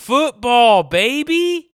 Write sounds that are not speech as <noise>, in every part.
football, baby.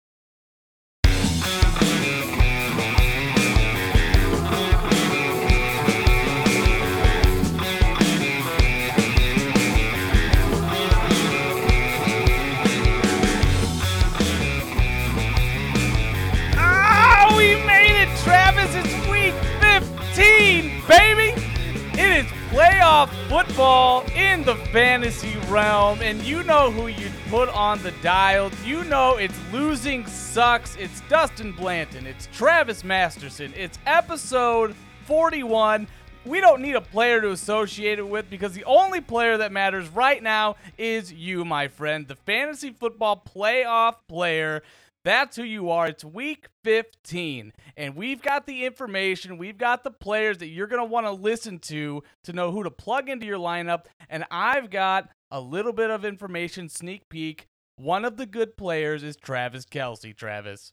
Playoff football in the fantasy realm, and you know who you put on the dial. You know it's losing sucks. It's Dustin Blanton. It's Travis Masterson. It's episode 41. We don't need a player to associate it with because the only player that matters right now is you, my friend, the fantasy football playoff player. That's who you are. It's week 15, and we've got the information. We've got the players that you're going to want to listen to to know who to plug into your lineup. And I've got a little bit of information, sneak peek. One of the good players is Travis Kelce. Travis.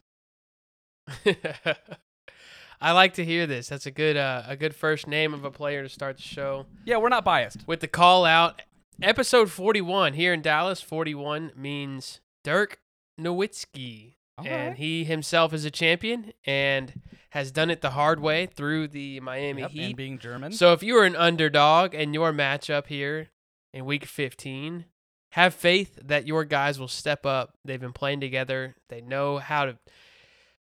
<laughs> I like to hear this. That's a good uh, a good first name of a player to start the show. Yeah, we're not biased. With the call out, episode 41 here in Dallas, 41 means Dirk Nowitzki. All and right. he himself is a champion and has done it the hard way through the Miami Yep, Heat. and being German. So if you are an underdog and your matchup here in week 15, have faith that your guys will step up. They've been playing together. They know how to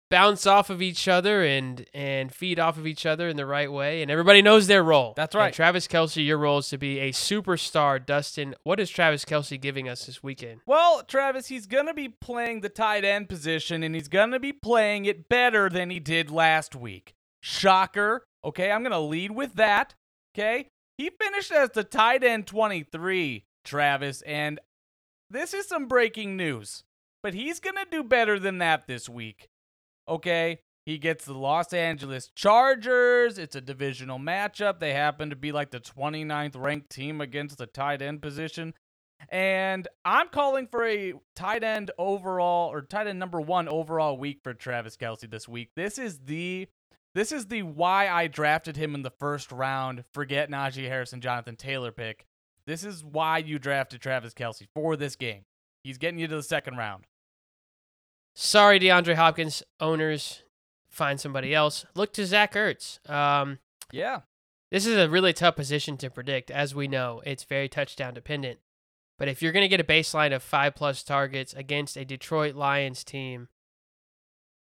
bounce off of each other and and feed off of each other in the right way and everybody knows their role. That's And right. Travis Kelce, your role is to be a superstar. Dustin, what is Travis Kelce giving us this weekend? Well, Travis, he's going to be playing the tight end position, and he's going to be playing it better than he did last week. Shocker. Okay, I'm going to lead with that. Okay, he finished as the tight end 23, Travis, and this is some breaking news, but he's going to do better than that this week. Okay, he gets the Los Angeles Chargers. It's a divisional matchup. They happen to be like the 29th ranked team against the tight end position. And I'm calling for a tight end overall or tight end number one overall week for Travis Kelce this week. This is the this is the why I drafted him in the first round. Forget Najee Harris and Jonathan Taylor pick. This is why you drafted Travis Kelce for this game. He's getting you to the second round. Sorry, DeAndre Hopkins owners, find somebody else. Look to Zach Ertz. Um, Yeah. This is a really tough position to predict. As we know, it's very touchdown dependent. But if you're going to get a baseline of five plus targets against a Detroit Lions team,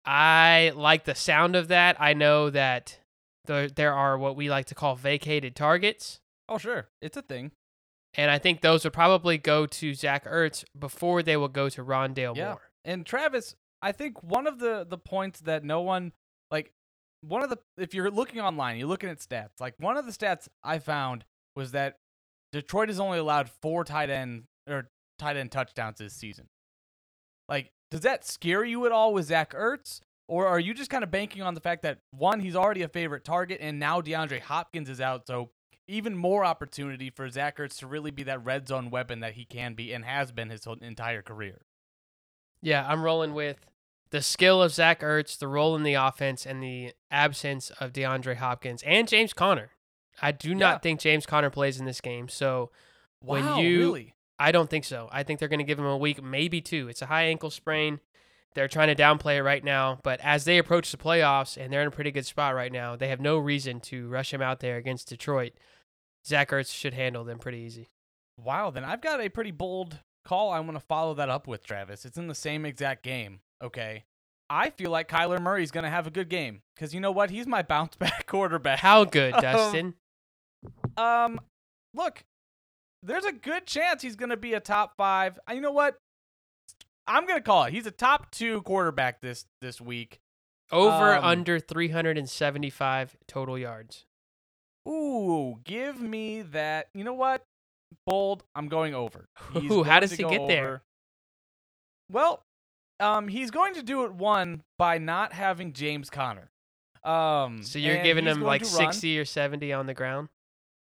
I like the sound of that. I know that there, there are what we like to call vacated targets. Oh, sure. It's a thing. And I think those would probably go to Zach Ertz before they will go to Rondale Yeah. Moore. And Travis, I think one of the the points that no one like one of the if you're looking online, you're looking at stats. Like one of the stats I found was that Detroit has only allowed four tight end or tight end touchdowns this season. Like, does that scare you at all with Zach Ertz? Or are you just kind of banking on the fact that one, he's already a favorite target, and now DeAndre Hopkins is out, so even more opportunity for Zach Ertz to really be that red zone weapon that he can be and has been his entire career. Yeah, I'm rolling with the skill of Zach Ertz, the role in the offense, and the absence of DeAndre Hopkins and James Conner. I do not Yeah. think James Conner plays in this game, so When Wow, you- really? I don't think so. I think they're going to give him a week, maybe two. It's a high ankle sprain. They're trying to downplay it right now, but as they approach the playoffs and they're in a pretty good spot right now, they have no reason to rush him out there against Detroit. Zach Ertz should handle them pretty easy. Wow, then I've got a pretty bold call I want to follow that up with, Travis. It's in the same exact game, okay? I feel like Kyler Murray's going to have a good game because you know what? He's my bounce <laughs> back quarterback. How good, <laughs> Um, Dustin? Um, look, there's a good chance he's going to be a top five. You know what? I'm going to call it. He's a top two quarterback this this week. Over um, under 375 total yards. Ooh, give me that. You know what? Bold. I'm going over. <laughs> He's Ooh, how does he get there? Well, um, he's going to do it one by not having James Conner. Um, So you're giving him like 60 or 70 on the ground?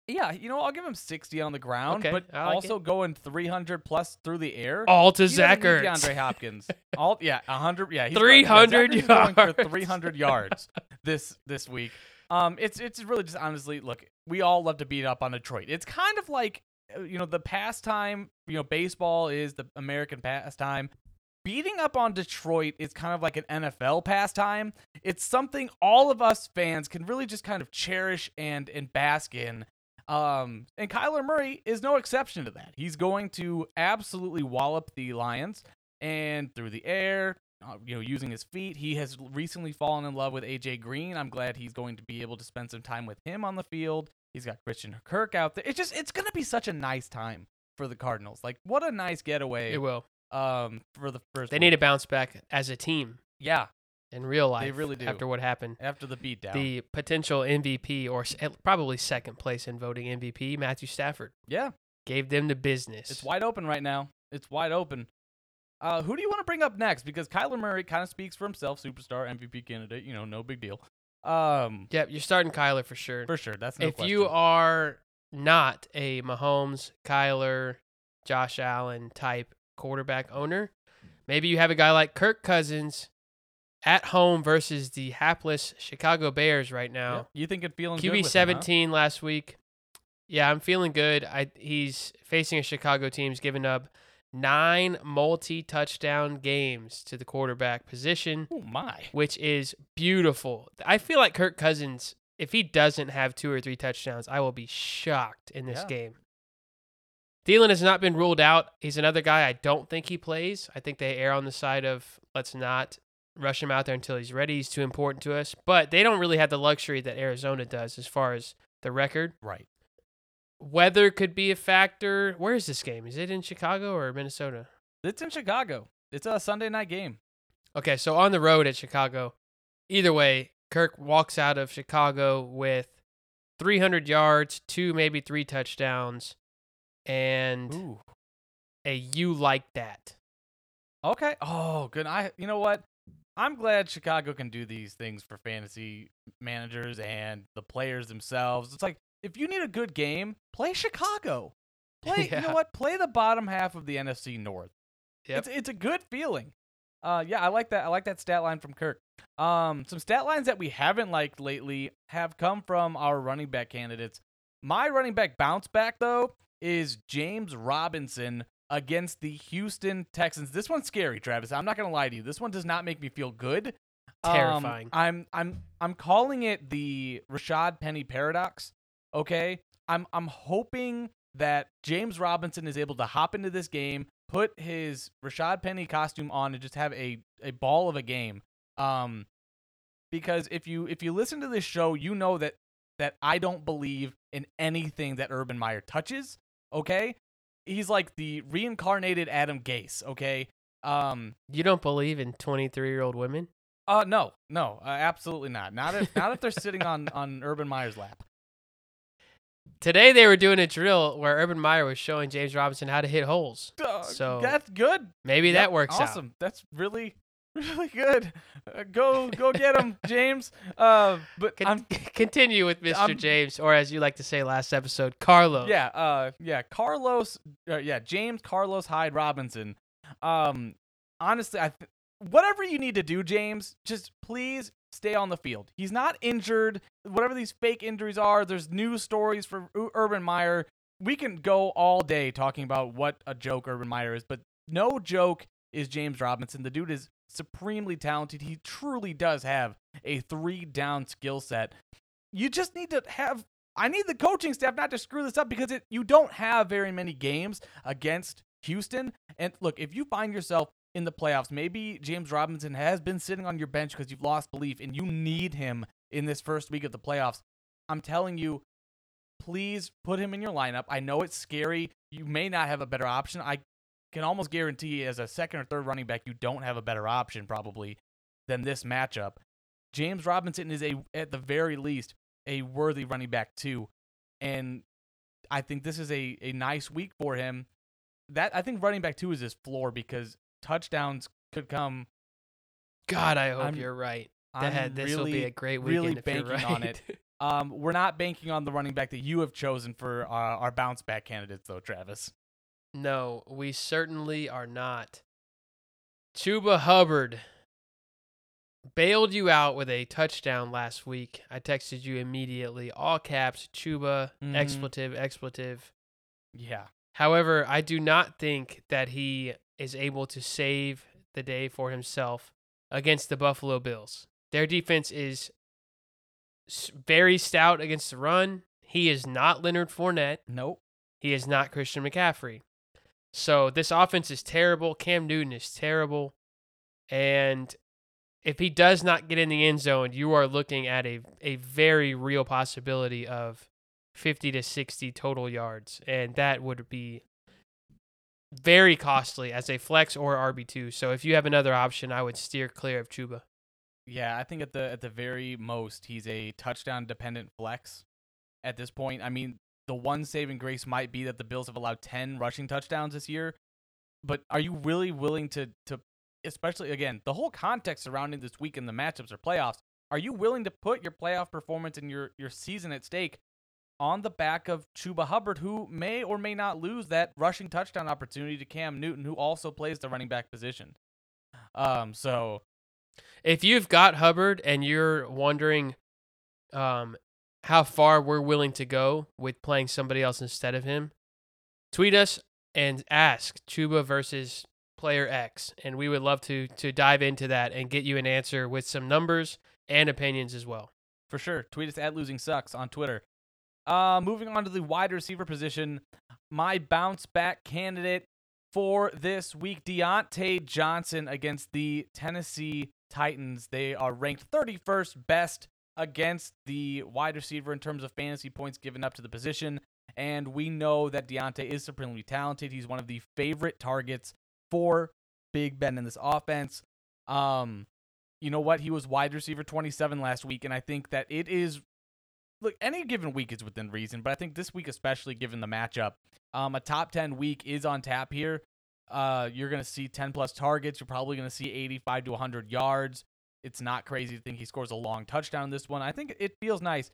Yeah, you know, I'll give him 60 on the ground, Okay, but like also going 300 plus through the air. All to Zach. DeAndre Hopkins. <laughs> All yeah, 100 yeah, he's going- yeah, 300 going for yards. 300 <laughs> yards this this week. Um it's it's really just honestly look, we all love to beat up on Detroit. It's kind of like you know, the pastime, you know, baseball is the American pastime. Beating up on Detroit is kind of like an NFL pastime. It's something all of us fans can really just kind of cherish and and bask in. Um, and Kyler Murray is no exception to that. He's going to absolutely wallop the Lions and through the air, uh, you know, using his feet. He has recently fallen in love with AJ Green. I'm glad he's going to be able to spend some time with him on the field. He's got Christian Kirk out there. It's just it's going to be such a nice time for the Cardinals. Like what a nice getaway It will. um for the first They week. need to bounce back as a team Yeah, in real life. They really do. After what happened. after the beatdown. The potential MVP or probably second place in voting MVP, Matthew Stafford, yeah, gave them the business. it's wide open right now. It's wide open. Uh, who do you want to bring up next? Because Kyler Murray kind of speaks for himself, superstar MVP candidate. You know, no big deal. Um, Yep, you're starting Kyler for sure. for sure. That's no if question. you are not a Mahomes, Kyler, Josh Allen type quarterback owner, maybe you have a guy like Kirk Cousins at home versus the hapless Chicago Bears right now. you think it feeling good QB with him, huh? 17 last week. Yeah, I'm feeling good. I he's facing a Chicago team's given up nine multi-touchdown games to the quarterback position Oh my! which is beautiful. I feel like Kirk Cousins, if he doesn't have two or three touchdowns, I will be shocked in this Yeah. game. Thielen has not been ruled out. He's another guy I don't think he plays. I think they err on the side of let's not rush him out there until he's ready. He's too important to us. But they don't really have the luxury that Arizona does as far as the record. Right. Weather could be a factor. Where is this game? Is it in Chicago or Minnesota? It's in Chicago. It's a Sunday night game. Okay, so on the road at Chicago. Either way, Kirk walks out of Chicago with 300 yards, two maybe three touchdowns, and Ooh. a you like that. Okay. Oh, good. I. You know what? I'm glad Chicago can do these things for fantasy managers and the players themselves. It's like if you need a good game, play Chicago. Play. You know what? Play the bottom half of the NFC North. Yep. It's it's a good feeling. Uh, yeah, I like that. I like that stat line from Kirk. Um, some stat lines that we haven't liked lately have come from our running back candidates. My running back bounce back though is James Robinson against the Houston Texans. This one's scary, Travis. I'm not gonna lie to you. This one does not make me feel good. Um, Terrifying. I'm I'm I'm calling it the Rashad Penny paradox. Okay, I'm I'm hoping that James Robinson is able to hop into this game, put his Rashad Penny costume on, and just have a a ball of a game. Um, because if you if you listen to this show, you know that that I don't believe in anything that Urban Meyer touches. Okay, he's like the reincarnated Adam Gase. Okay. Um. You don't believe in 23 year old women? Uh. No. No. Uh, absolutely not. Not if not if they're sitting on on Urban Meyer's lap. Today they were doing a drill where Urban Meyer was showing James Robinson how to hit holes. Uh, So, that's good. Maybe Yep, that works out. awesome. That's really, <laughs> really good. Uh, go, go get him, <laughs> James. Uh, but Con- I'm, <laughs> continue with Mr. I'm- James, or as you like to say last episode, Carlos. yeah, uh, yeah, Carlos, uh, yeah, James Carlos Hyde Robinson. Um, honestly, I, th- whatever you need to do, James, just please stay on the field. He's not injured. Whatever these fake injuries are, there's news stories for Urban Meyer. We can go all day talking about what a joke Urban Meyer is, but no joke is James Robinson. The dude is supremely talented. He truly does have a three down skill set. You just need to have. I need the coaching staff not to screw this up because it, you don't have very many games against Houston. And look, if you find yourself in the playoffs, maybe James Robinson has been sitting on your bench because you've lost belief and you need him in this first week of the playoffs. I'm telling you, please put him in your lineup. I know it's scary. You may not have a better option. I can almost guarantee as a second or third running back, you don't have a better option probably than this matchup. James Robinson is a at the very least a worthy running back too. And I think this is a, a nice week for him. That I think running back two is his floor because touchdowns could come. God, I hope I'm- you're right. That this will be a great really weekend if you're banking on right. it. <laughs> Um, we're not banking on the running back that you have chosen for uh, our bounce back candidates, though, Travis. no, we certainly are not. Chuba Hubbard bailed you out with a touchdown last week. I texted you immediately, all caps, Chuba, Mhm. expletive, expletive. Yeah. However, I do not think that he is able to save the day for himself against the Buffalo Bills. Their defense is very stout against the run. He is not Leonard Fournette. Nope. He is not Christian McCaffrey. So this offense is terrible. Cam Newton is terrible. And if he does not get in the end zone, you are looking at a, a very real possibility of 50 to 60 total yards. And that would be very costly as a flex or RB2. So if you have another option, I would steer clear of Chuba. Yeah, I think at the at the very most, he's a touchdown dependent flex at this point. I mean, the one saving grace might be that the Bills have allowed 10 rushing touchdowns this year. But are you really willing to to especially again, the whole context surrounding this week and the matchups or playoffs, are you willing to put your playoff performance and your your season at stake on the back of Chuba Hubbard who may or may not lose that rushing touchdown opportunity to Cam Newton who also plays the running back position. Um so If you've got Hubbard and you're wondering um, how far we're willing to go with playing somebody else instead of him, tweet us and ask Chuba versus player X, and we would love to to dive into that and get you an answer with some numbers and opinions as well. For sure. Tweet us at Losing Sucks on Twitter. Uh, moving on to the wide receiver position, my bounce back candidate for this week, Diontae Johnson against the Tennessee Titans. They are ranked 31st best against the wide receiver in terms of fantasy points given up to the position. And we know that Diontae is supremely talented. He's one of the favorite targets for Big Ben in this offense. Um, you know what? He was wide receiver 27 last week, and I think that it is look any given week is within reason, but I think this week especially given the matchup, um, a top 10 week is on tap here. Uh, you're gonna see 10 plus targets. You're probably gonna see 85 to 100 yards. It's not crazy to think he scores a long touchdown in this one. I think it feels nice.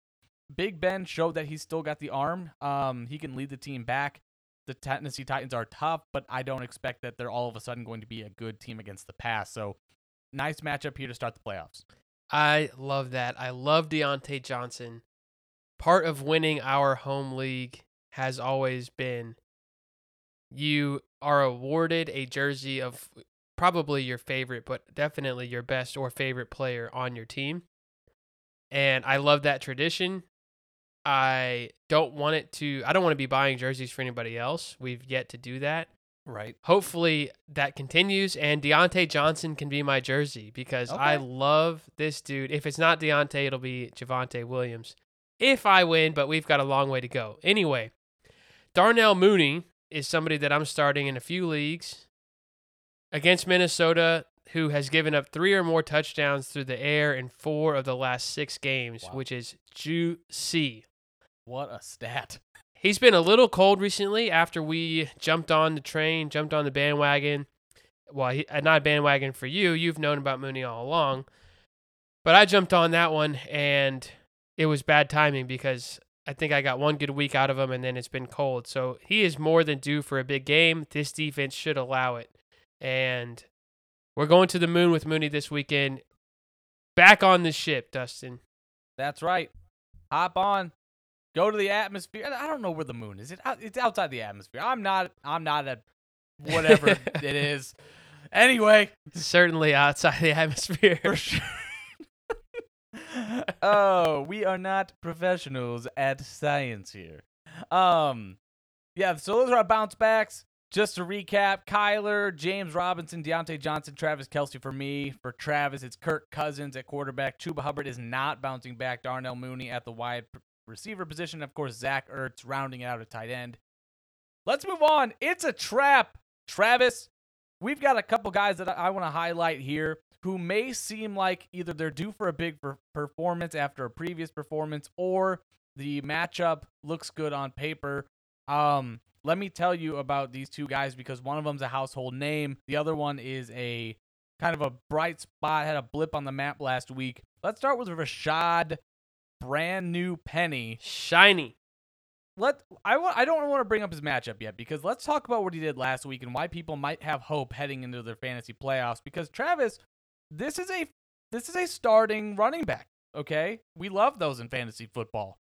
Big Ben showed that he's still got the arm. Um, he can lead the team back. The Tennessee Titans are tough, but I don't expect that they're all of a sudden going to be a good team against the pass. So, nice matchup here to start the playoffs. I love that. I love Diontae Johnson. Part of winning our home league has always been you are awarded a jersey of probably your favorite, but definitely your best or favorite player on your team. And I love that tradition. I don't want it to, I don't want to be buying jerseys for anybody else. We've yet to do that. Right. Hopefully that continues and Diontae Johnson can be my jersey because I love this dude. If it's not Diontae, it'll be Javonte Williams. If I win, but we've got a long way to go. Anyway, Darnell Mooney is somebody that I'm starting in a few leagues against Minnesota, who has given up three or more touchdowns through the air in four of the last six games, Wow. which is juicy. What a stat. He's been a little cold recently after we jumped on the train, jumped on the bandwagon. Well, he, uh, not bandwagon for you. You've known about Mooney all along. But I jumped on that one, and it was bad timing because I think I got one good week out of him, and then it's been cold. So he is more than due for a big game. This defense should allow it. And we're going to the moon with Mooney this weekend. Back on the ship, Dustin. That's right. Hop on. Go to the atmosphere. I don't know where the moon is. It it's outside the atmosphere. I'm not I'm not a whatever <laughs> it is. Anyway, Certainly outside the atmosphere. for sure. Oh, we are not professionals at science here. Um yeah, so those are our bounce backs. Just to recap, Kyler, James Robinson, Diontae Johnson, Travis Kelce for me. For Travis, it's Kirk Cousins at quarterback. Chuba Hubbard is not bouncing back. Darnell Mooney at the wide receiver position. Of course, Zach Ertz rounding out at tight end. Let's move on. It's a trap. Travis, we've got a couple guys that I want to highlight here who may seem like either they're due for a big per- performance after a previous performance or the matchup looks good on paper. Um, let me tell you about these two guys because one of them's a household name. The other one is a kind of a bright spot, had a blip on the map last week. Let's start with Rashad, brand new penny. Shiny. Let I want I don't want to bring up his matchup yet because let's talk about what he did last week and why people might have hope heading into their fantasy playoffs because Travis, this is a this is a starting running back, okay? We love those in fantasy football.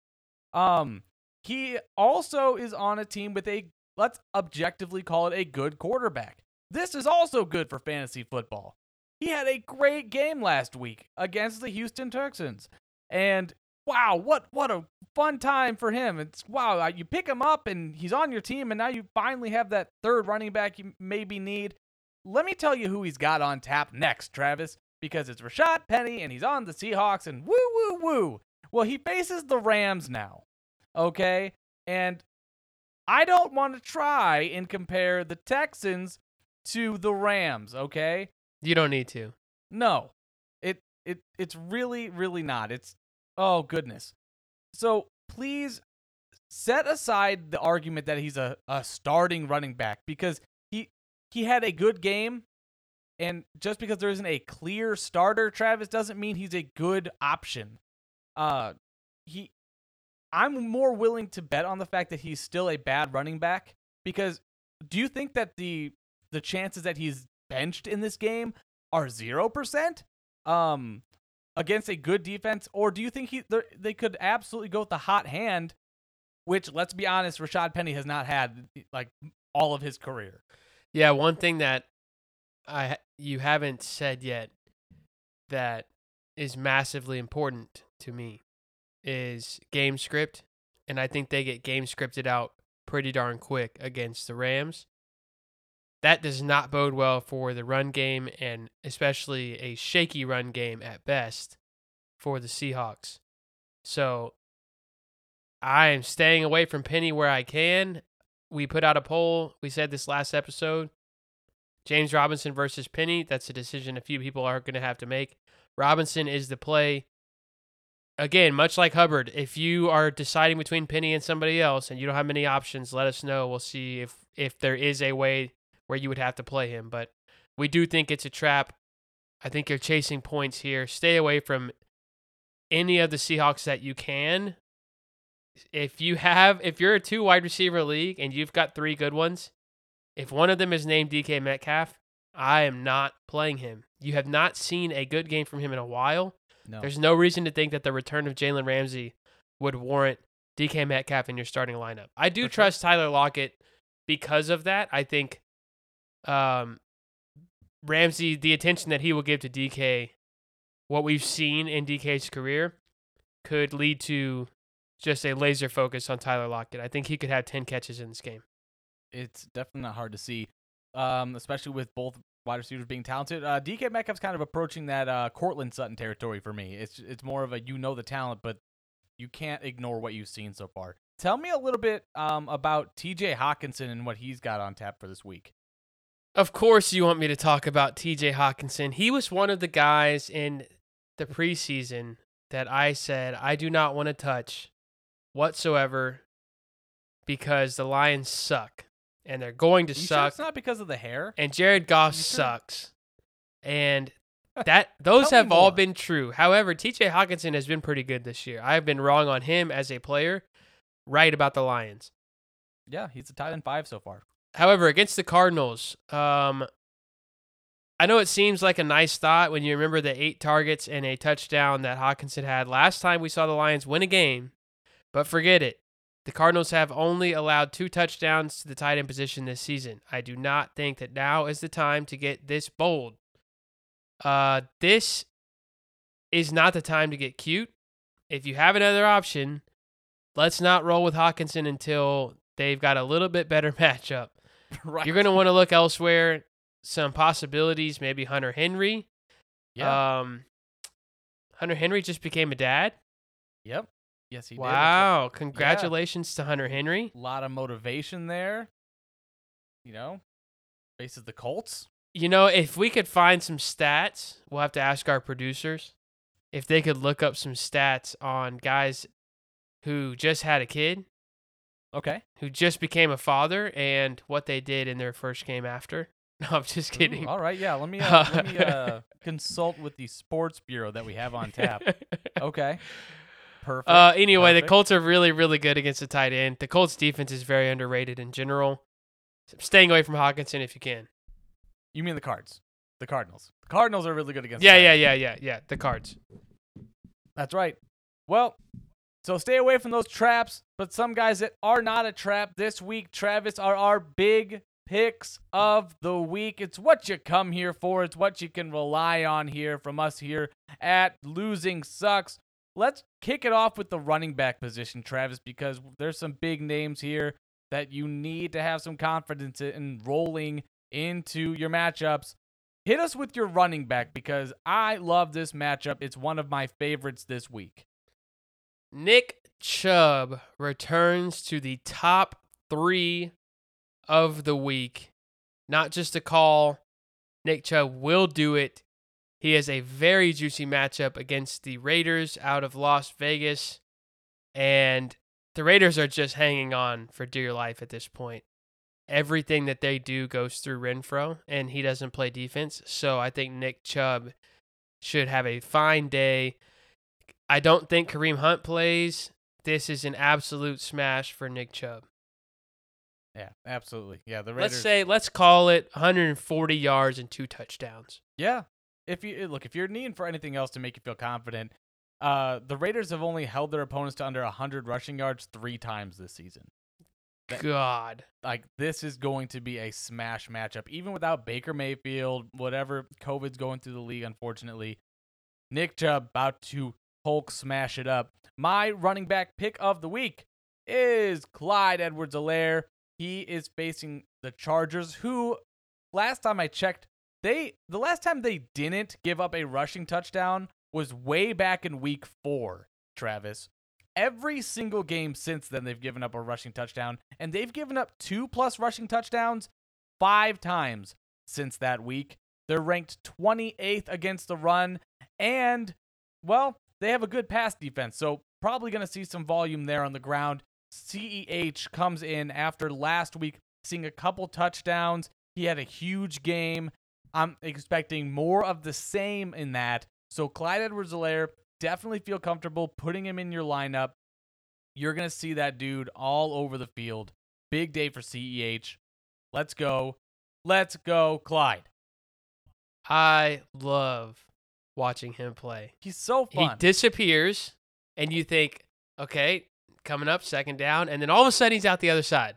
Um he also is on a team with a let's objectively call it a good quarterback. This is also good for fantasy football. He had a great game last week against the Houston Texans. And wow, what what a fun time for him. It's wow, uh, you pick him up and he's on your team and now you finally have that third running back you maybe need. Let me tell you who he's got on tap next, Travis, because it's Rashad Penny and he's on the Seahawks and woo woo woo. Well, he faces the Rams now. Okay? And I don't want to try and compare the Texans to the Rams, okay? You don't need to. No. It it it's really really not. It's oh goodness. So, please set aside the argument that he's a, a starting running back because he had a good game and just because there isn't a clear starter Travis doesn't mean he's a good option. Uh he I'm more willing to bet on the fact that he's still a bad running back because do you think that the the chances that he's benched in this game are 0% um against a good defense or do you think he they could absolutely go with the hot hand which let's be honest Rashad Penny has not had like all of his career. Yeah, one thing that I you haven't said yet that is massively important to me is game script, and I think they get game scripted out pretty darn quick against the Rams. That does not bode well for the run game, and especially a shaky run game at best for the Seahawks. So I am staying away from Penny where I can. We put out a poll. We said this last episode. James Robinson versus Penny. That's a decision a few people are going to have to make. Robinson is the play again, much like Hubbard, if you are deciding between Penny and somebody else and you don't have many options, let us know. We'll see if if there is a way where you would have to play him. But we do think it's a trap. I think you're chasing points here. Stay away from any of the Seahawks that you can. If you have if you're a two wide receiver league and you've got three good ones, if one of them is named DK Metcalf, I am not playing him. You have not seen a good game from him in a while. No. There's no reason to think that the return of Jalen Ramsey would warrant DK Metcalf in your starting lineup. I do For trust sure. Tyler Lockett because of that. I think um, Ramsey, the attention that he will give to DK, what we've seen in DK's career, could lead to just a laser focus on Tyler Lockett. I think he could have 10 catches in this game. It's definitely not hard to see, um, especially with both wide receivers being talented. Uh, DK Metcalf's kind of approaching that uh, Courtland Sutton territory for me. It's it's more of a you know the talent, but you can't ignore what you've seen so far. Tell me a little bit um, about T.J. Hockenson and what he's got on tap for this week. Of course, you want me to talk about T.J. Hockenson. He was one of the guys in the preseason that I said I do not want to touch whatsoever because the Lions suck and they're going to suck. Sure it's not because of the hair. And Jared Goff sure? sucks. And <laughs> that those have all been true. However, TJ Hockenson has been pretty good this year. I've been wrong on him as a player, right about the Lions. Yeah, he's a tight end five so far. However, against the Cardinals, um, I know it seems like a nice thought when you remember the eight targets and a touchdown that Hockenson had last time we saw the Lions win a game, but forget it. The Cardinals have only allowed two touchdowns to the tight end position this season. I do not think that now is the time to get this bold. Uh, this is not the time to get cute. If you have another option, let's not roll with Hockenson until they've got a little bit better <laughs> matchup. <laughs> right. You're going to want to look elsewhere. Some possibilities, maybe Hunter Henry. Yeah. Um, Hunter Henry just became a dad. Yep. Yes, he wow. did. Wow! Congratulations yeah. to Hunter Henry. A lot of motivation there. You know, faces the Colts. You know, if we could find some stats, we'll have to ask our producers if they could look up some stats on guys who just had a kid. Okay. Who just became a father and what they did in their first game after. <laughs> No, I'm just kidding. Ooh, all right, yeah. Let me uh, let me <laughs> uh, consult with the sports bureau that we have on tap. <laughs> Okay. Perfect. Uh, anyway, Perfect. the Colts are really, really good against the tight end. The Colts defense is very underrated in general. Staying away from Hockenson if you can. You mean the Cards? The Cardinals. The Cardinals are really good against. Yeah, yeah, yeah, yeah, yeah. The Cards. That's right. Well, so stay away from those traps, but some guys that are not a trap this week, Travis, are our big picks of the week. It's what you come here for. It's what you can rely on here from us here at Losing Sucks. Let's kick it off with the running back position, Travis, because there's some big names here that you need to have some confidence in rolling into your matchups. Hit us with your running back because I love this matchup. It's one of my favorites this week. Nick Chubb returns to the top three of the week. Not just a call. Nick Chubb will do it. He has a very juicy matchup against the Raiders out of Las Vegas. And the Raiders are just hanging on for dear life at this point. Everything that they do goes through Renfrow, and he doesn't play defense. So I think Nick Chubb should have a fine day. I don't think Kareem Hunt plays. This is an absolute smash for Nick Chubb. Yeah, absolutely. Yeah, the Raiders. Let's say let's call it 140 yards and two touchdowns. Yeah. If you look, if you're needing for anything else to make you feel confident, uh, the Raiders have only held their opponents to under 100 rushing yards three times this season. God. Like this is going to be a smash matchup, even without Baker Mayfield, whatever COVID's going through the league. Unfortunately, Nick Chubb about to Hulk smash it up. My running back pick of the week is Clyde Edwards-Helaire. He is facing the Chargers, who last time I checked, they the last time they didn't give up a rushing touchdown was way back in week 4, Travis. Every single game since then they've given up a rushing touchdown and they've given up 2 plus rushing touchdowns 5 times since that week. They're ranked 28th against the run and well, they have a good pass defense. So probably going to see some volume there on the ground. CEH comes in after last week seeing a couple touchdowns. He had a huge game. I'm expecting more of the same in that. So Clyde Edwards-Helaire, definitely feel comfortable putting him in your lineup. You're going to see that dude all over the field. Big day for CEH. Let's go. Let's go, Clyde. I love watching him play. He's so fun. He disappears, and you think, okay, coming up, second down, and then all of a sudden he's out the other side.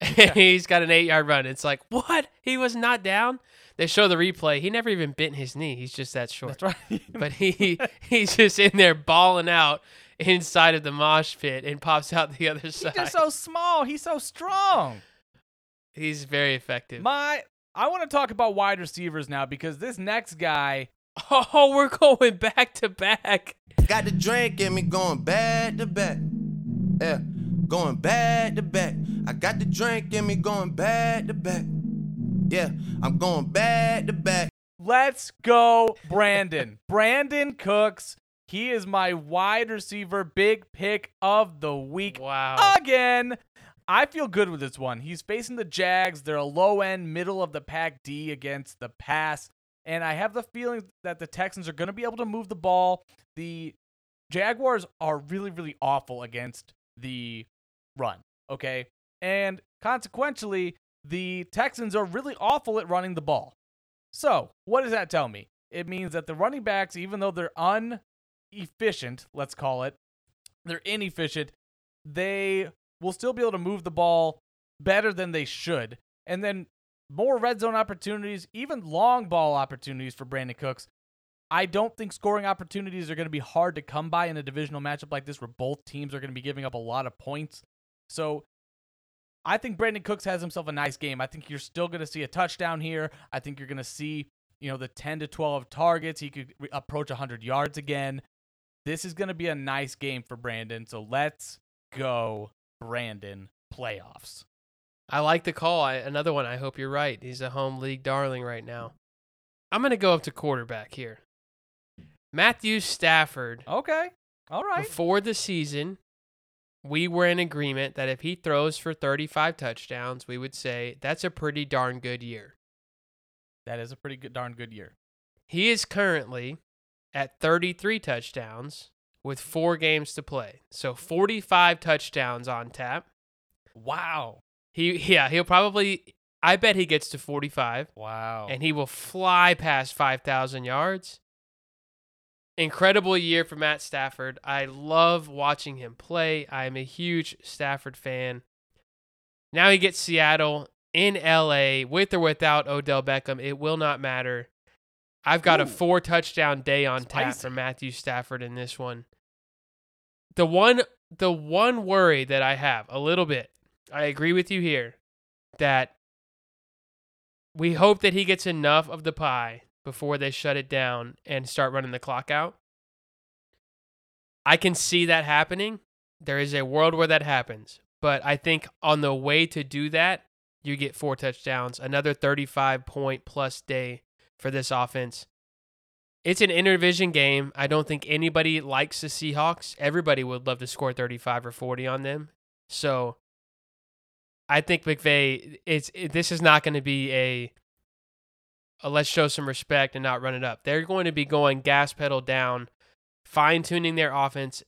<laughs> And he's got an eight yard run. It's like, what? He was not down? They show the replay. He never even bent his knee. He's just that short. That's right. <laughs> But he he's just in there balling out inside of the mosh pit and pops out the other side. He's side. just so small. He's so strong. he's very effective. My I want to talk about wide receivers now because this next guy, <laughs> oh, we're going back to back. Got the drink in me going back to back. Yeah, going back to back. I got the drink in me going back to back. Yeah, I'm going back to back. let's go Brandon. <laughs> Brandin Cooks. He is my wide receiver big pick of the week Wow. again. I feel good with this one. He's facing the Jags. They're a low end, middle of the pack D against the pass. And I have the feeling that the Texans are going to be able to move the ball. The Jaguars are really, really awful against the run. Okay. And consequentially, the Texans are really awful at running the ball. So, what does that tell me? It means that the running backs, even though they're inefficient, let's call it, they're inefficient, they will still be able to move the ball better than they should. And then more red zone opportunities, even long ball opportunities for Brandin Cooks. I don't think scoring opportunities are going to be hard to come by in a divisional matchup like this where both teams are going to be giving up a lot of points. So I think Brandin Cooks has himself a nice game. I think you're still going to see a touchdown here. I think you're going to see, you know, the 10 to 12 targets. He could re- approach 100 yards again. This is going to be a nice game for Brandon. So let's go, Brandon, playoffs. I like the call. I, another one. I hope you're right. He's a home league darling right now. I'm going to go up to quarterback here. Matthew Stafford. Okay. All right. Before the season, we were in agreement that if he throws for 35 touchdowns, we would say that's a pretty darn good year. That is a pretty good, darn good year. He is currently at 33 touchdowns with four games to play. So 45 touchdowns on tap. Wow. He yeah, he'll probably I bet he gets to 45 Wow. and he will fly past 5,000 yards. Incredible year for Matt Stafford. I love watching him play. I'm a huge Stafford fan. Now he gets Seattle in LA with or without Odell Beckham. It will not matter. I've got a four touchdown day on tap for Matthew Stafford in this one. The one the one worry that I have a little bit, I agree with you here, that we hope that he gets enough of the pie before they shut it down and start running the clock out. I can see that happening. There is a world where that happens. But I think on the way to do that, you get four touchdowns, another 35 point plus day for this offense. It's an interdivision game. I don't think anybody likes the Seahawks. Everybody would love to score 35 or 40 on them. So I think McVay, it's it, this is not going to be a, a let's show some respect and not run it up. They're going to be going gas pedal down, fine tuning their offense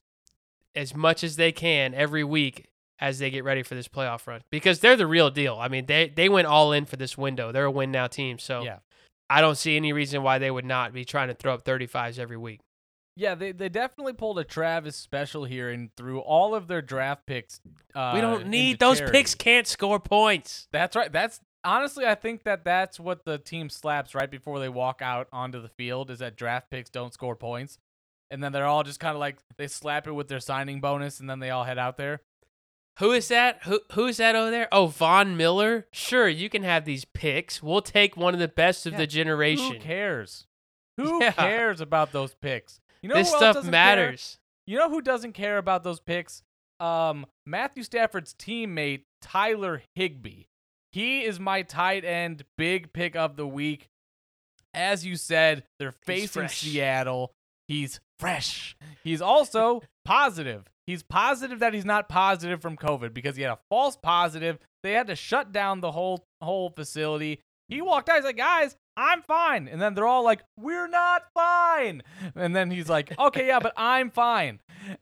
as much as they can every week as they get ready for this playoff run because they're the real deal. I mean, they they went all in for this window. They're a win now team. So Yeah. I don't see any reason why they would not be trying to throw up 35s every week. Yeah, they, they definitely pulled a Travis special here and threw all of their draft picks. Uh, we don't need those charity. picks can't score points. That's right. That's honestly, I think that that's what the team slaps right before they walk out onto the field is that draft picks don't score points, and then they're all just kind of like they slap it with their signing bonus, and then they all head out there. Who is that? Who who's that over there? Oh, Von Miller. Sure, you can have these picks. We'll take one of the best of Yeah, the generation. Who cares? Who <laughs> Yeah. cares about those picks? You know this stuff doesn't care? matters. You know who doesn't care about those picks? Um, Matthew Stafford's teammate Tyler Higbee. He is my tight end big pick of the week. As you said, they're facing. Seattle. He's fresh. He's also <laughs> positive. He's positive that he's not positive from COVID because he had a false positive. They had to shut down the whole whole facility. He walked out. He's like, guys, I'm fine. And then they're all like, we're not fine. And then he's like, okay, yeah, but <laughs> I'm fine.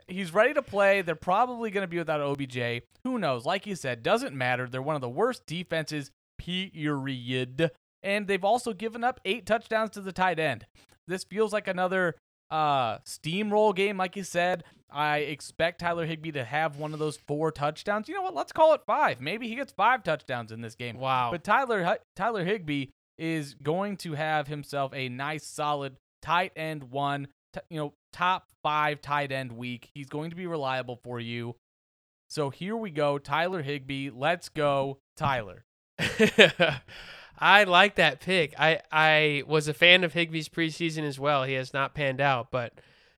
He's ready to play. They're probably going to be without OBJ. Who knows? Like you said, doesn't matter. They're one of the worst defenses, period. And they've also given up eight touchdowns to the tight end. This feels like another uh, steamroll game, like you said. I expect Tyler Higbee to have one of those four touchdowns. You know what? Let's call it five. Maybe he gets five touchdowns in this game. Wow. But Tyler Tyler Higbee is going to have himself a nice, solid tight end one. T- you know, top five tight end week. He's going to be reliable for you. So here we go, Tyler Higbee. Let's go, Tyler. <laughs> I like that pick. I I was a fan of Higbee's preseason as well. He has not panned out, but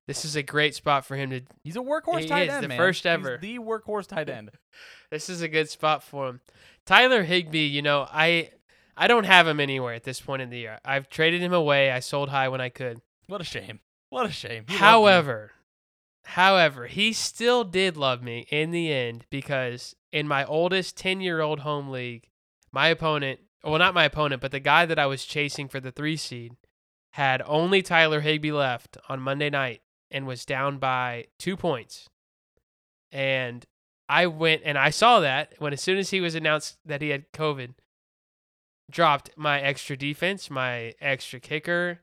this is a great spot for him to. He's a workhorse He tight is, end, the man. first He's ever. the workhorse tight <laughs> end. This is a good spot for him. Tyler Higbee, you know, I I don't have him anywhere at this point in the year. I've traded him away. I sold high when I could. What a shame. What a shame. However, however, he still did love me in the end because in my oldest 10-year-old home league, my opponent, well not my opponent, but the guy that I was chasing for the 3 seed had only Tyler Higbee left on Monday night and was down by 2 points. And I went and I saw that when as soon as he was announced that he had COVID, dropped my extra defense, my extra kicker,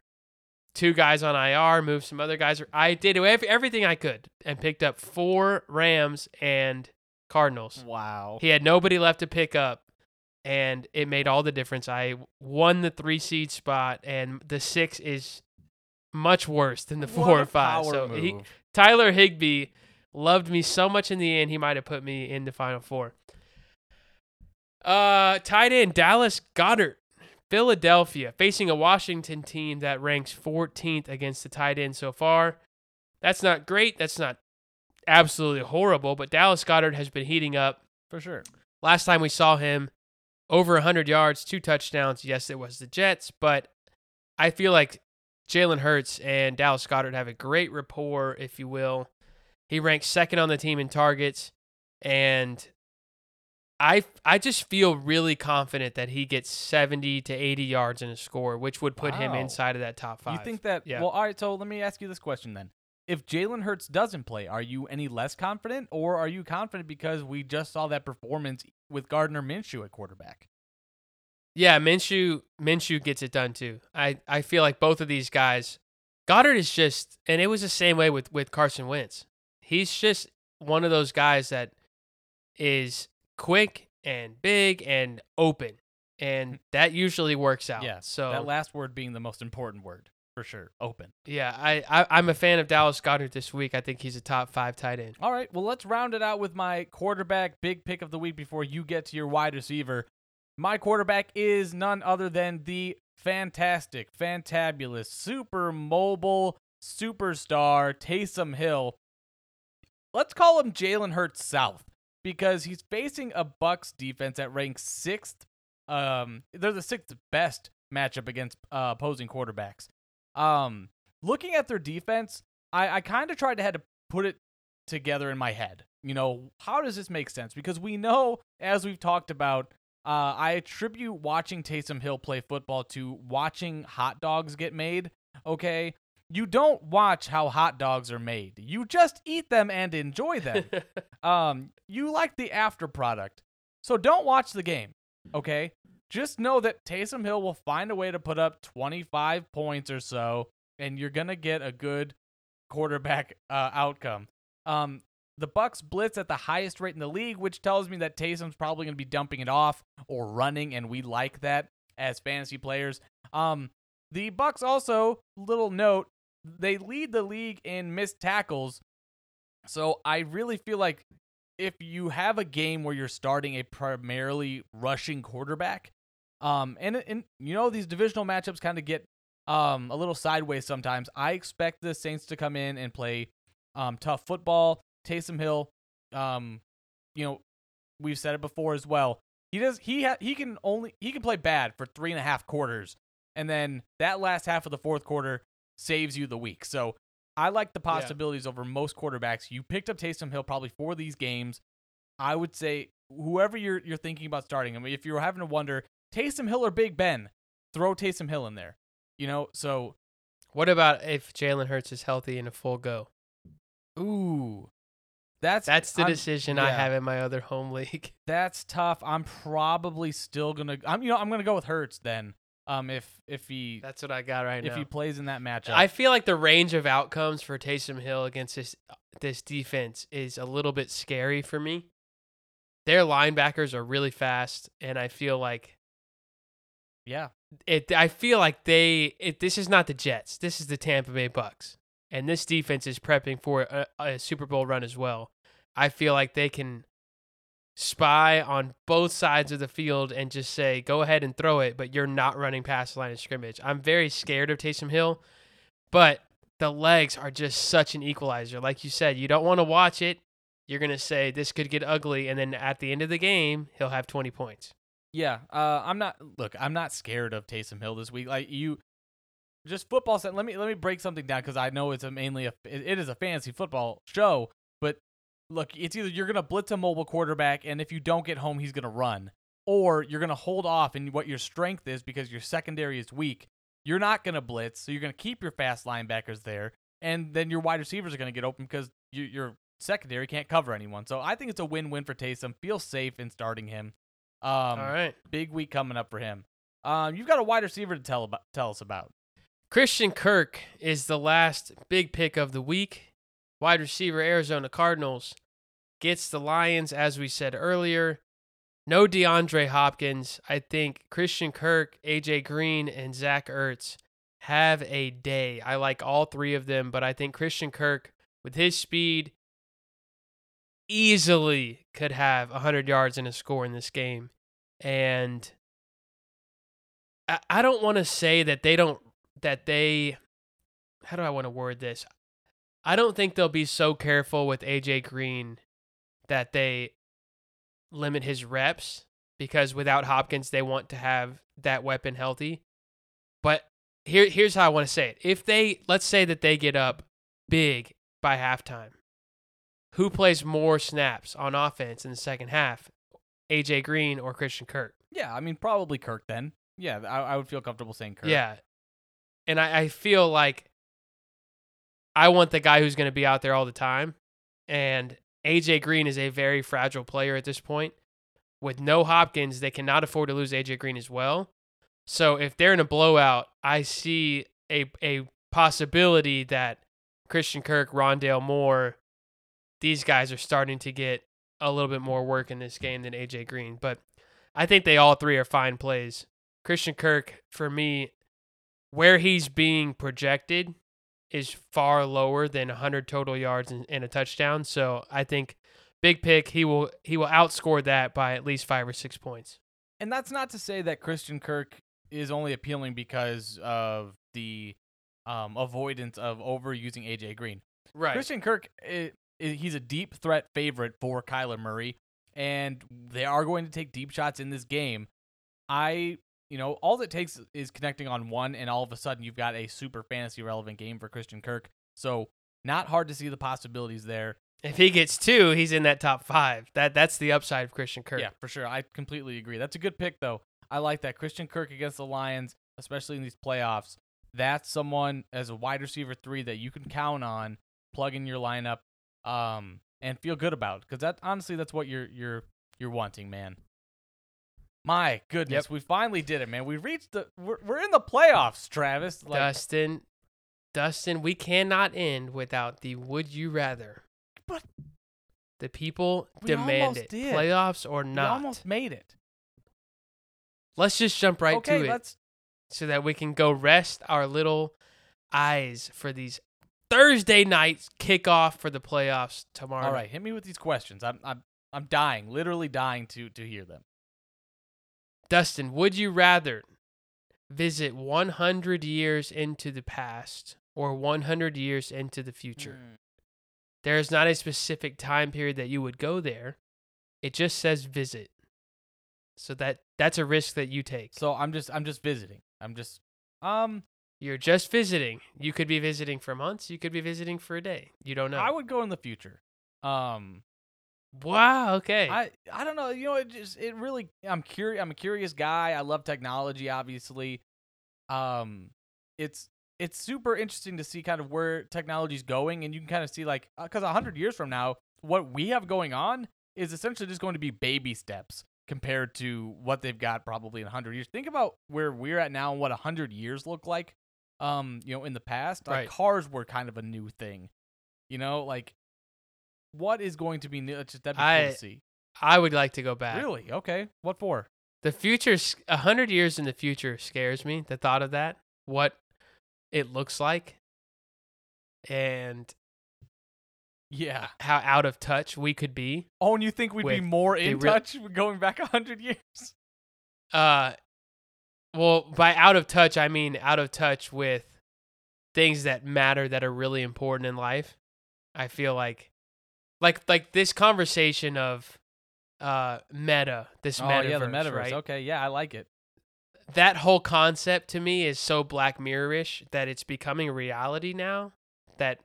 two guys on IR, moved some other guys. I did everything I could and picked up four Rams and Cardinals. Wow. He had nobody left to pick up, and it made all the difference. I won the three seed spot, and the six is much worse than the four a or five. So he. Tyler Higbee loved me so much in the end, he might have put me in the final four. Uh, tight end Dallas Goedert, Philadelphia, facing a Washington team that ranks 14th against the tight end so far. That's not great. That's not absolutely horrible, but Dallas Goedert has been heating up. for sure. Last time we saw him, over 100 yards, two touchdowns. Yes, it was the Jets, but I feel like Jalen Hurts and Dallas Goedert have a great rapport, if you will. He ranks second on the team in targets, and I I just feel really confident that he gets 70 to 80 yards in a score, which would put him inside of that top five. You think that? Yeah. Well, all right. So let me ask you this question then: If Jalen Hurts doesn't play, are you any less confident, or are you confident because we just saw that performance with Gardner Minshew at quarterback? Yeah, Minshew Minshew gets it done too. I, I feel like both of these guys Goedert is just, and it was the same way with with Carson Wentz. He's just one of those guys that is quick and big and open, and mm. that usually works out. Yeah. So That last word being the most important word for sure. Open. yeah, I, I I'm a fan of Dallas Goedert this week. I think he's a top five tight end. All right. Well, let's round it out with my quarterback big pick of the week before you get to your wide receiver. My quarterback is none other than the fantastic, fantabulous, super mobile superstar Taysom Hill. Let's call him Jalen Hurts South because he's facing a Bucks defense that ranks sixth. Um, they're the sixth best matchup against uh, opposing quarterbacks. Um, looking at their defense, I, I kind of tried to had to put it together in my head. You know, how does this make sense? Because we know, as we've talked about, uh, I attribute watching Taysom Hill play football to watching hot dogs get made. Okay. You don't watch how hot dogs are made. You just eat them and enjoy them. <laughs> um, you like the after product. So don't watch the game. Okay. Just know that Taysom Hill will find a way to put up 25 points or so, and you're gonna get a good quarterback uh, outcome. Um, the Bucks blitz at the highest rate in the league, which tells me that Taysom's probably going to be dumping it off or running, and we like that as fantasy players. Um, the Bucks also, little note, they lead the league in missed tackles. So I really feel like if you have a game where you're starting a primarily rushing quarterback, um, and and you know these divisional matchups kind of get um a little sideways sometimes. I expect the Saints to come in and play um tough football. Taysom Hill, um, you know, we've said it before as well. He does he ha- he can only he can play bad for three and a half quarters, and then that last half of the fourth quarter saves you the week. So I like the possibilities over most quarterbacks. You picked up Taysom Hill probably for these games. I would say whoever you're you're thinking about starting. I mean, if you're having to wonder Taysom Hill or Big Ben, throw Taysom Hill in there. You know, so What about if Jalen Hurts is healthy and a full go? ooh, that's That's the I'm- decision I have in my other home <laughs> league. That's tough. I'm probably still gonna. I'm you know I'm gonna go with Hurts then. Um, if if he That's what I got right if now. he plays in that matchup, I feel like the range of outcomes for Taysom Hill against this this defense is a little bit scary for me. Their linebackers are really fast, and I feel like yeah, it. I feel like they. It, this is not the Jets. This is the Tampa Bay Bucks, and this defense is prepping for a, a Super Bowl run as well. I feel like they can spy on both sides of the field and just say, "Go ahead and throw it," but you're not running past the line of scrimmage. I'm very scared of Taysom Hill, but the legs are just such an equalizer. Like you said, you don't want to watch it. You're gonna say this could get ugly, and then at the end of the game, he'll have 20 points. yeah. Uh, I'm not. Look, I'm not scared of Taysom Hill this week. Like you, just football. Let me let me break something down because I know it's a mainly a it is a fantasy football show. But look, it's either you're gonna blitz a mobile quarterback, and if you don't get home, he's gonna run, or you're gonna hold off and what your strength is because your secondary is weak. You're not gonna blitz, so you're gonna keep your fast linebackers there, and then your wide receivers are gonna get open because you, your secondary can't cover anyone. So I think it's a win-win for Taysom. Feel safe in starting him. Um, All right. big week coming up for him. Um, you've got a wide receiver to tell about, tell us about. Christian Kirk is the last big pick of the week. Wide receiver, Arizona Cardinals, gets the Lions, as we said earlier. No DeAndre Hopkins. I think Christian Kirk, AJ Green, and Zach Ertz have a day. I like all three of them, but I think Christian Kirk, with his speed, easily could have 100 yards and a score in this game. And I, don't want to say that they don't, that they, how do I want to word this? I don't think they'll be so careful with AJ Green that they limit his reps because without Hopkins, they want to have that weapon healthy. But here, here's how I want to say it. If they, let's say that they get up big by halftime, who plays more snaps on offense in the second half? AJ Green or Christian Kirk? Yeah, I mean probably Kirk then. Yeah, I, I would feel comfortable saying Kirk. Yeah. And I, I feel like I want the guy who's going to be out there all the time. And AJ Green is a very fragile player at this point. With no Hopkins, they cannot afford to lose AJ Green as well. So if they're in a blowout, I see a a possibility that Christian Kirk, Rondale Moore, these guys are starting to get a little bit more work in this game than AJ Green. But I think they all three are fine plays. Christian Kirk, for me, where he's being projected is far lower than 100 total yards and, and a touchdown. So I think big pick, he will he will outscore that by at least five or six points. And that's not to say that Christian Kirk is only appealing because of the um, avoidance of overusing AJ Green. Right. Christian Kirk, i i he's a deep threat favorite for Kyler Murray, and they are going to take deep shots in this game. I, you know, all it takes is connecting on one, and all of a sudden you've got a super fantasy relevant game for Christian Kirk. So not hard to see the possibilities there. If he gets two, he's in that top five. That that's the upside of Christian Kirk. Yeah, for sure. I completely agree. That's a good pick, though. I like that Christian Kirk against the Lions, especially in these playoffs. That's someone as a wide receiver three that you can count on, plug in your lineup, um, and feel good about. Because that honestly, that's what you're you're you're wanting, man. My goodness, Yep. we finally did it, man. We reached the we're, we're in the playoffs, Travis. Like, Dustin, Dustin, we cannot end without the would you rather. But the people demand it. did. Playoffs or we not. almost made it. Let's just jump right okay, to it let's so that we can go rest our little eyes for these Thursday nights kickoff for the playoffs tomorrow. All right, hit me with these questions. I'm I'm I'm dying, literally dying to to hear them. Dustin, would you rather visit 100 years into the past or 100 years into the future? Mm. There is not a specific time period that you would go there. It just says visit. So that that's a risk that you take. So I'm just I'm just visiting. I'm just um You're just visiting. You could be visiting for months, you could be visiting for a day. You don't know. I would go in the future. Um wow, okay. I I don't know, you know it just it really I'm curious I'm a curious guy. I love technology obviously. Um it's it's super interesting to see kind of where technology's going and you can kind of see like uh, cuz 100 years from now what we have going on is essentially just going to be baby steps compared to what they've got probably in 100 years. Think about where we're at now and what 100 years look like. Um, you know, in the past, like cars were kind of a new thing. You know, like what is going to be new? It's just that'd be cool I- to see. I would like to go back. Really? Okay. What for? The future, a hundred years in the future, scares me. The thought of that, what it looks like, and Yeah. how out of touch we could be. Oh, and you think we'd be more in real- touch <laughs> going back a 100 years? Uh, well, by out of touch, I mean out of touch with things that matter that are really important in life. I feel like, like, like this conversation of, uh, meta, this oh, metaverse, yeah, the metaverse. right? Okay, yeah, I like it. that whole concept to me is so Black Mirror-ish that it's becoming reality now. That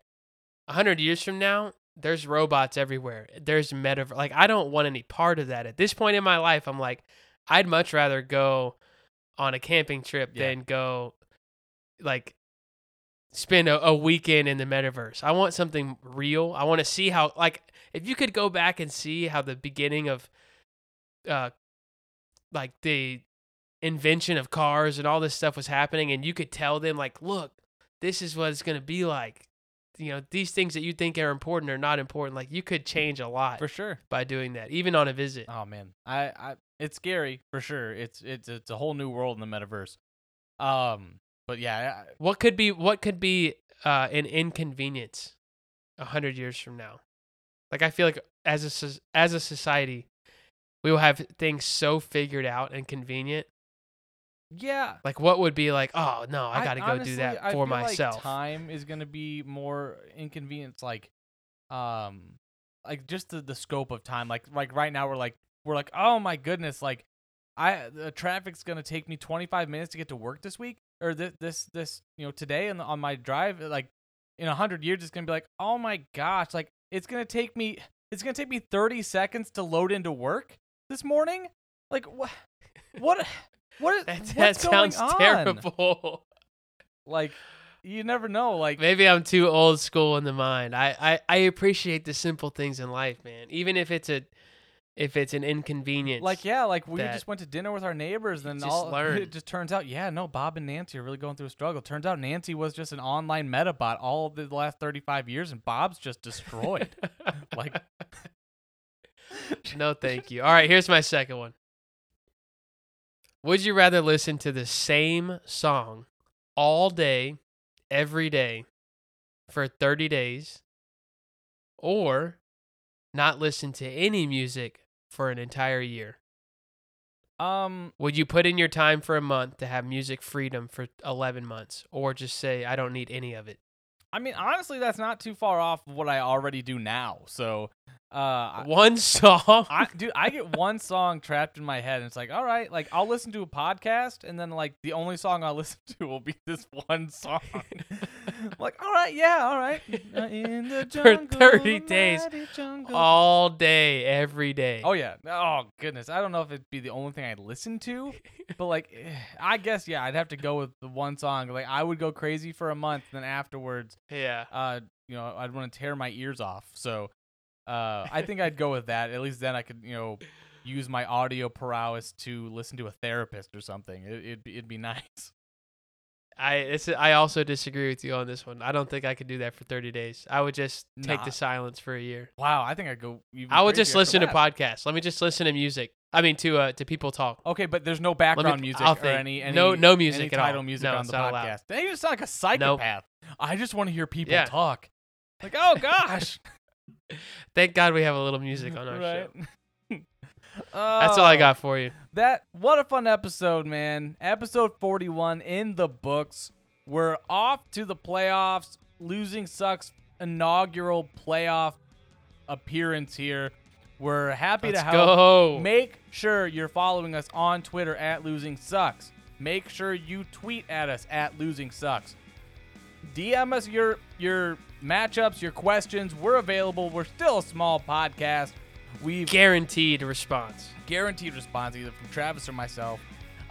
a hundred years from now, there's robots everywhere. There's metaverse. Like I don't want any part of that at this point in my life. I'm like, I'd much rather go on a camping trip Yeah. than go like spend a, a weekend in the metaverse. I want something real. I want to see how like if you could go back and see how the beginning of uh like the invention of cars and all this stuff was happening and you could tell them like look this is what it's going to be like you know these things that you think are important are not important like you could change a lot For sure. by doing that even on a visit Oh man, I, I it's scary for sure. It's it's it's a whole new world in the metaverse. Um, but yeah, what could be what could be uh an inconvenience a hundred years from now like i feel like as a as a society we will have things so figured out and convenient yeah. like what would be like oh no i gotta go honestly, do that I for feel myself Like time is gonna be more inconvenience. Like, um, like just the the scope of time. Like like right now we're like we're like oh my goodness like. I the traffic's gonna take me 25 minutes to get to work this week or this this this you know today and on my drive like in a hundred years it's gonna be like oh my gosh like it's gonna take me it's gonna take me 30 seconds to load into work this morning like what what <laughs> what is that, that going sounds on? terrible like you never know like Maybe I'm too old school in the mind. I, I, I appreciate the simple things in life, man. Even if it's a if it's an inconvenience. Like yeah, like we that just went to dinner with our neighbors, and just all <laughs> learn. it just turns out, yeah, no, Bob and Nancy are really going through a struggle. Turns out Nancy was just an online metabot all of the last thirty five years, and Bob's just destroyed. <laughs> like, no, thank you. All right, here's my second one. Would you rather listen to the same song all day, every day, for 30 days, or not listen to any music for an entire year? um, Would you put in your time for a month to have music freedom for 11 months, or just say, I don't need any of it? I mean, honestly, that's not too far off of what I already do now. So, uh, One <laughs> song? I, dude, I get one song trapped in my head, and it's like, all right, like I'll listen to a podcast, and then like the only song I'll <laughs> listen to will be this one song. <laughs> <laughs> like, all right, yeah, all right. Uh, In the <laughs> For 30 days, jungle. all day, every day. Oh yeah. Oh goodness. I don't know if it'd be the only thing I'd listen to, but like, eh, I guess yeah, I'd have to go with the one song. Like, I would go crazy for a month, then afterwards, yeah. uh, you know, I'd want to tear my ears off. So, uh, I think I'd go with that. At least then I could, you know, use my audio prowess to listen to a therapist or something. It, it'd be, it'd be <laughs> nice. I it's I also disagree with you on this one. I don't think I could do that for 30 days. I would just take Nah. the silence for a year. Wow, I think I'd go. Even I would just listen to podcasts. Let me just listen to music. I mean to uh to people talk. Okay, but there's no background music I'll or think. any, any No- no any music at all. title music No, on the allowed. podcast. Then you just sound like a psychopath. I just want to hear people Yeah. talk. Like, oh gosh, <laughs> Thank God we have a little music <laughs> on our show. Right? That's all I Oh, got for you. Oh, that what a fun episode, man. Episode 41 in the books. We're off to the playoffs. Losing sucks inaugural playoff appearance here. We're happy Let's to help. go. Make sure you're following us on Twitter at Losing Sucks. Make sure you tweet at us at Losing Sucks. DM us your your matchups, your questions. We're available. We're still a small podcast. We've Guaranteed response. guaranteed response either from Travis or myself.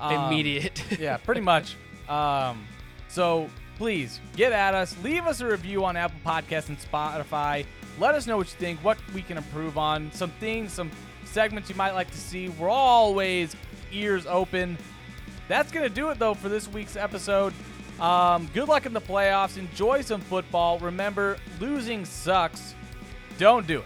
Um, Immediate. <laughs> yeah, pretty much. Um, so please get at us. Leave us a review on Apple Podcasts and Spotify. Let us know what you think, what we can improve on, some things, some segments you might like to see. We're always ears open. That's gonna do it though for this week's episode. Um, good luck in the playoffs. Enjoy some football. Remember, losing sucks. Don't do it.